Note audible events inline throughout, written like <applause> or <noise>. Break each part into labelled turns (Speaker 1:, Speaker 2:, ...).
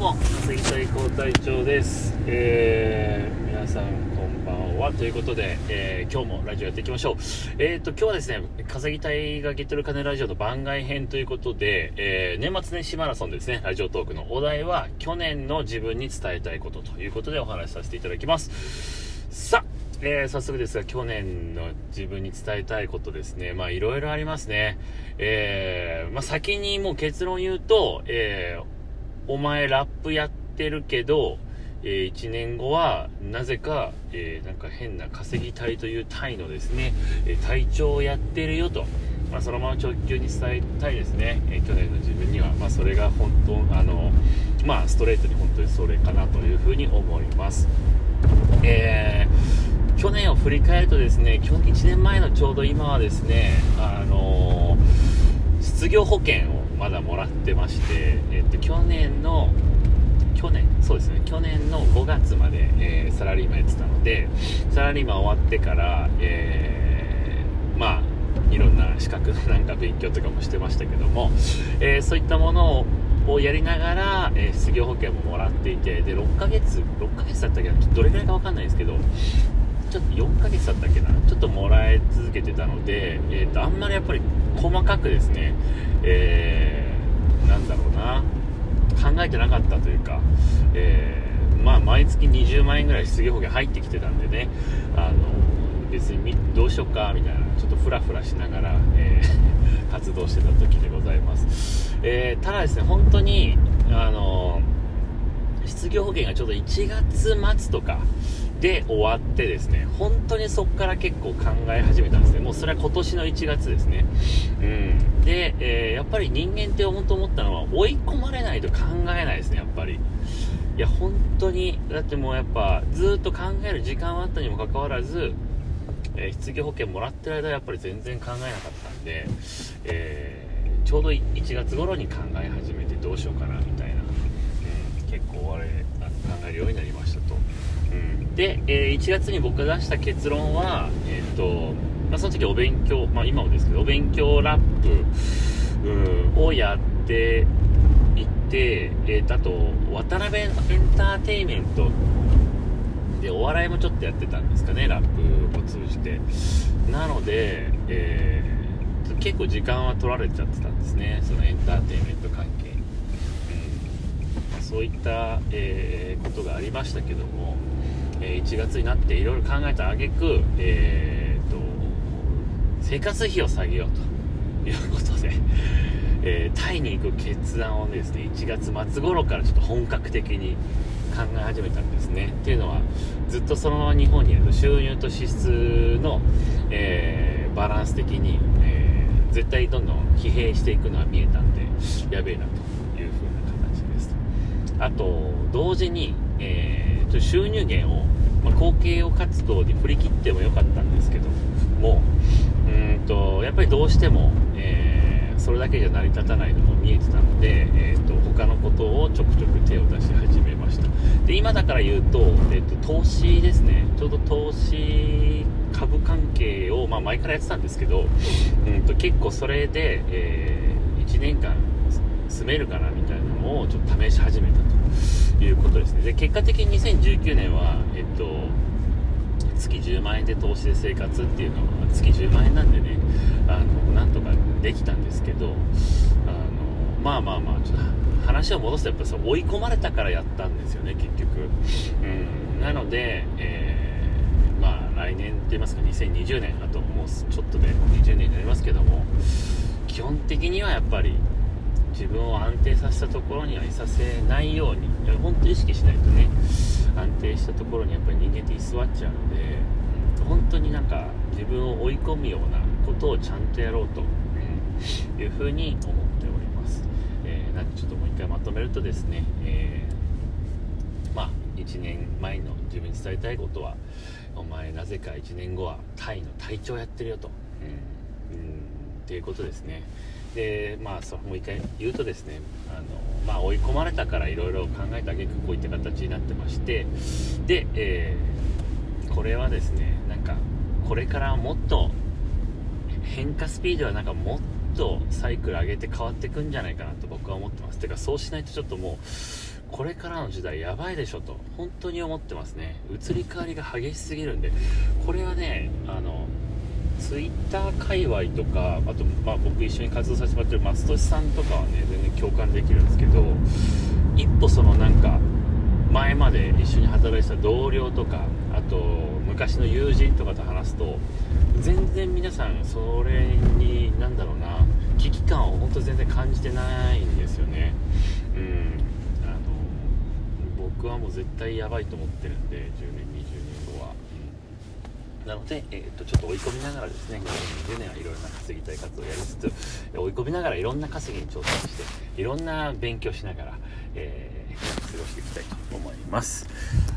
Speaker 1: も稼ぎたい高隊長です、えー、皆さんこんばんは。ということで、えー今日もラジオやっていきましょう。えっ、と今日はですね稼ぎたいがゲットる金ラジオの番外編ということで、えー年末年始マラソンですねラジオトークのお題は去年の自分に伝えたいことということでお話しさせていただきます。さあえー早速ですが去年の自分に伝えたいことですね。まあいろいろありますね。えーまあ先にもう結論言うと、えーお前ラップやってるけど、え1年後はなぜか、えーなんか変な稼ぎたいというタイのですね、えー隊長をやってるよと、まあ、そのまま直球に伝えたいですね、えー去年の自分には、まあ、それが本当あのまあストレートに本当にそれかなというふうに思います。え去年を振り返るとですね去1年前のちょうど今はですねあの失業保険をまだもらってまして、えっと、去年の去年そうですね去年の5月まで、えーサラリーマンやってたのでサラリーマン終わってから、えーまあいろんな資格のなんか勉強とかもしてましたけども、えーそういったものををやりながら、え失業保険ももらっていてで6ヶ月6ヶ月だったけなちょっとどれぐらいか分かんないですけどちょっと4ヶ月だったっけな。ちょっともらい続けてたので、えー、とあんまりやっぱり細かくですね、えーなんだろうな。考えてなかったというか、えーまあ毎月20万円ぐらい失業保険入ってきてたんでねあの別にみどうしよっかみたいなちょっとフラフラしながら、えー活動してた時でございます、えーただですね本当にあの失業保険がちょうど1月末とかで終わってですね本当にそこから結構考え始めたんですね。もうそれは今年の1月ですね。うん。で、えーやっぱり人間って本当思ったのは追い込まれないと考えないですねやっぱり。いや本当にだってもうやっぱずっと考える時間はあったにもかかわらず、えー失業保険もらってる間はやっぱり全然考えなかったんで、えーちょうど1月頃に考え始めてどうしようかなみたいな、うん、結構あれあ考えるようになりましたと、うん、で、えー1月に僕が出した結論はえっ、と、まあ、その時お勉強、まあ、今もですけどお勉強ラップ、をやっていて、えーあと渡辺エンターテインメントでお笑いもちょっとやってたんですかねラップを通じて。なので、えー結構時間は取られちゃってたんですねそのエンターテインメント関係。に、うん。まそういった、えーことがありましたけども、えー1月になっていろいろ考えた挙句えーと生活費を下げようということで、<laughs> えータイに行く決断をですね1月末頃からちょっと本格的に考え始めたんですね。っていうのはずっとそのまま日本にいると収入と支出の、えーバランス的に、えー絶対どんどん疲弊していくのは見えたんでやべえなという風な形ですあと同時に、え収入源を、まあ、後継を活動に振り切ってもよかったんですけどもうんとやっぱりどうしても、えーそれだけじゃ成り立たないのも見えてたので、えー、と他のことをちょくちょく手を出し始めました。で今だから言うと,、えー、と投資ですね。ちょうど投資株関係を、まあ、前からやってたんですけど、うん、と結構それで、え1年間住めるかなみたいなのをちょっと試し始めたということですね。で結果的に2019年はえっと月10万円で投資で生活っていうのは月10万円なんでねあのなんとかできたんですけどあのまあまあまあちょっと話を戻すとやっぱそう追い込まれたからやったんですよね結局、うん、なので、えーまあ来年と言いますか2020年あともうちょっとで20年になりますけども基本的にはやっぱり自分を安定させたところにはいさせないように。本当意識しないとね安定したところにやっぱり人間って居座っちゃうのでうん本当になんか自分を追い込むようなことをちゃんとやろうと、うんいうふうに思っております、えーなんでちょっともう一回まとめるとですね、えーまあ1年前の自分に伝えたいことはお前なぜか1年後はタイの隊長やってるよと、うん。うん、っていうことですね。でまあそもう一回言うとですねあの、まあ、追い込まれたからいろいろ考えた挙句こういった形になってましてで、えーこれはですねなんかこれからもっと変化スピードはなんかもっとサイクル上げて変わっていくんじゃないかなと僕は思ってます。てかそうしないとちょっともうこれからの時代やばいでしょと本当に思ってますね。移り変わりが激しすぎるんでこれはねあのツイッター界隈とかあと、まあ、僕一緒に活動させてもらってる松俊さんとかはね全然共感できるんですけど一歩そのなんか前まで一緒に働いてた同僚とかあと昔の友人とかと話すと全然皆さんそれに何だろうな危機感を本当全然感じてないんですよね。うん。あの僕はもう絶対やばいと思ってるんで10年20年、なので、えー、とちょっと追い込みながらですね2020年はいろいろな稼ぎたい活動をやりつつ追い込みながらいろんな稼ぎに挑戦していろんな勉強しながら、えー過ごしていきたいと思います。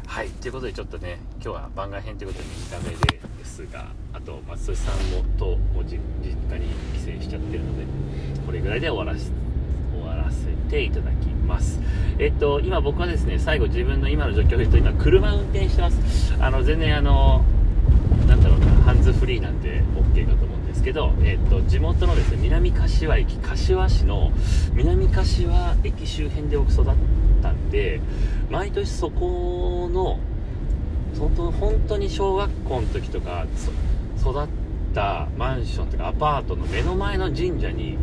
Speaker 1: はいということでちょっとね今日は番外編ということで短めでですがあと松戸さんもとも実家に帰省しちゃってるのでこれぐらいで終わらせ終わらせていただきます。えっと今僕はですね最後自分の今の状況を言うと今車運転してます。あの全然あのなんだろうなハンズフリーなんで OK かと思うんですけど、えーと、地元のですね南柏駅柏市の南柏駅周辺で僕育ったんで毎年そこの本当本当に小学校の時とか育ったマンションとかアパートの目の前の神社に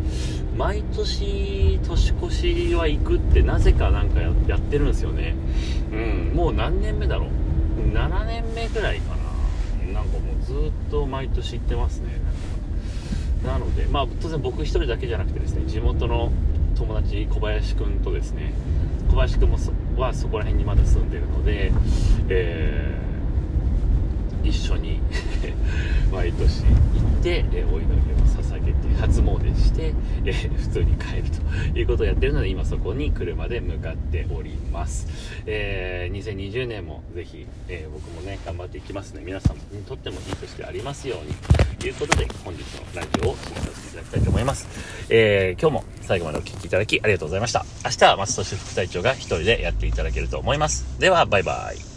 Speaker 1: 毎年年越しは行くってなぜかなんかやってるんですよね。うんもう何年目だろう。7年目ぐらいかな。なんかもうずっと毎年行ってますね。なのでまあ当然僕1人だけじゃなくてですね地元の友達小林くんとですね小林くんもはそこら辺にまだ住んでるので、えー、一緒に <laughs> 毎年行って、えー、お祈りを初詣して、えー、普通に帰るということをやってるので今そこに車で向かっております、えー、2020年もぜひ、え僕もね頑張っていきますので皆さんにとってもいい年でありますようにということで本日のラジオを締めさせていただきたいと思います、え今日も最後までお聴きいただきありがとうございました。明日は松戸市副隊長が一人でやっていただけると思います。ではバイバイ。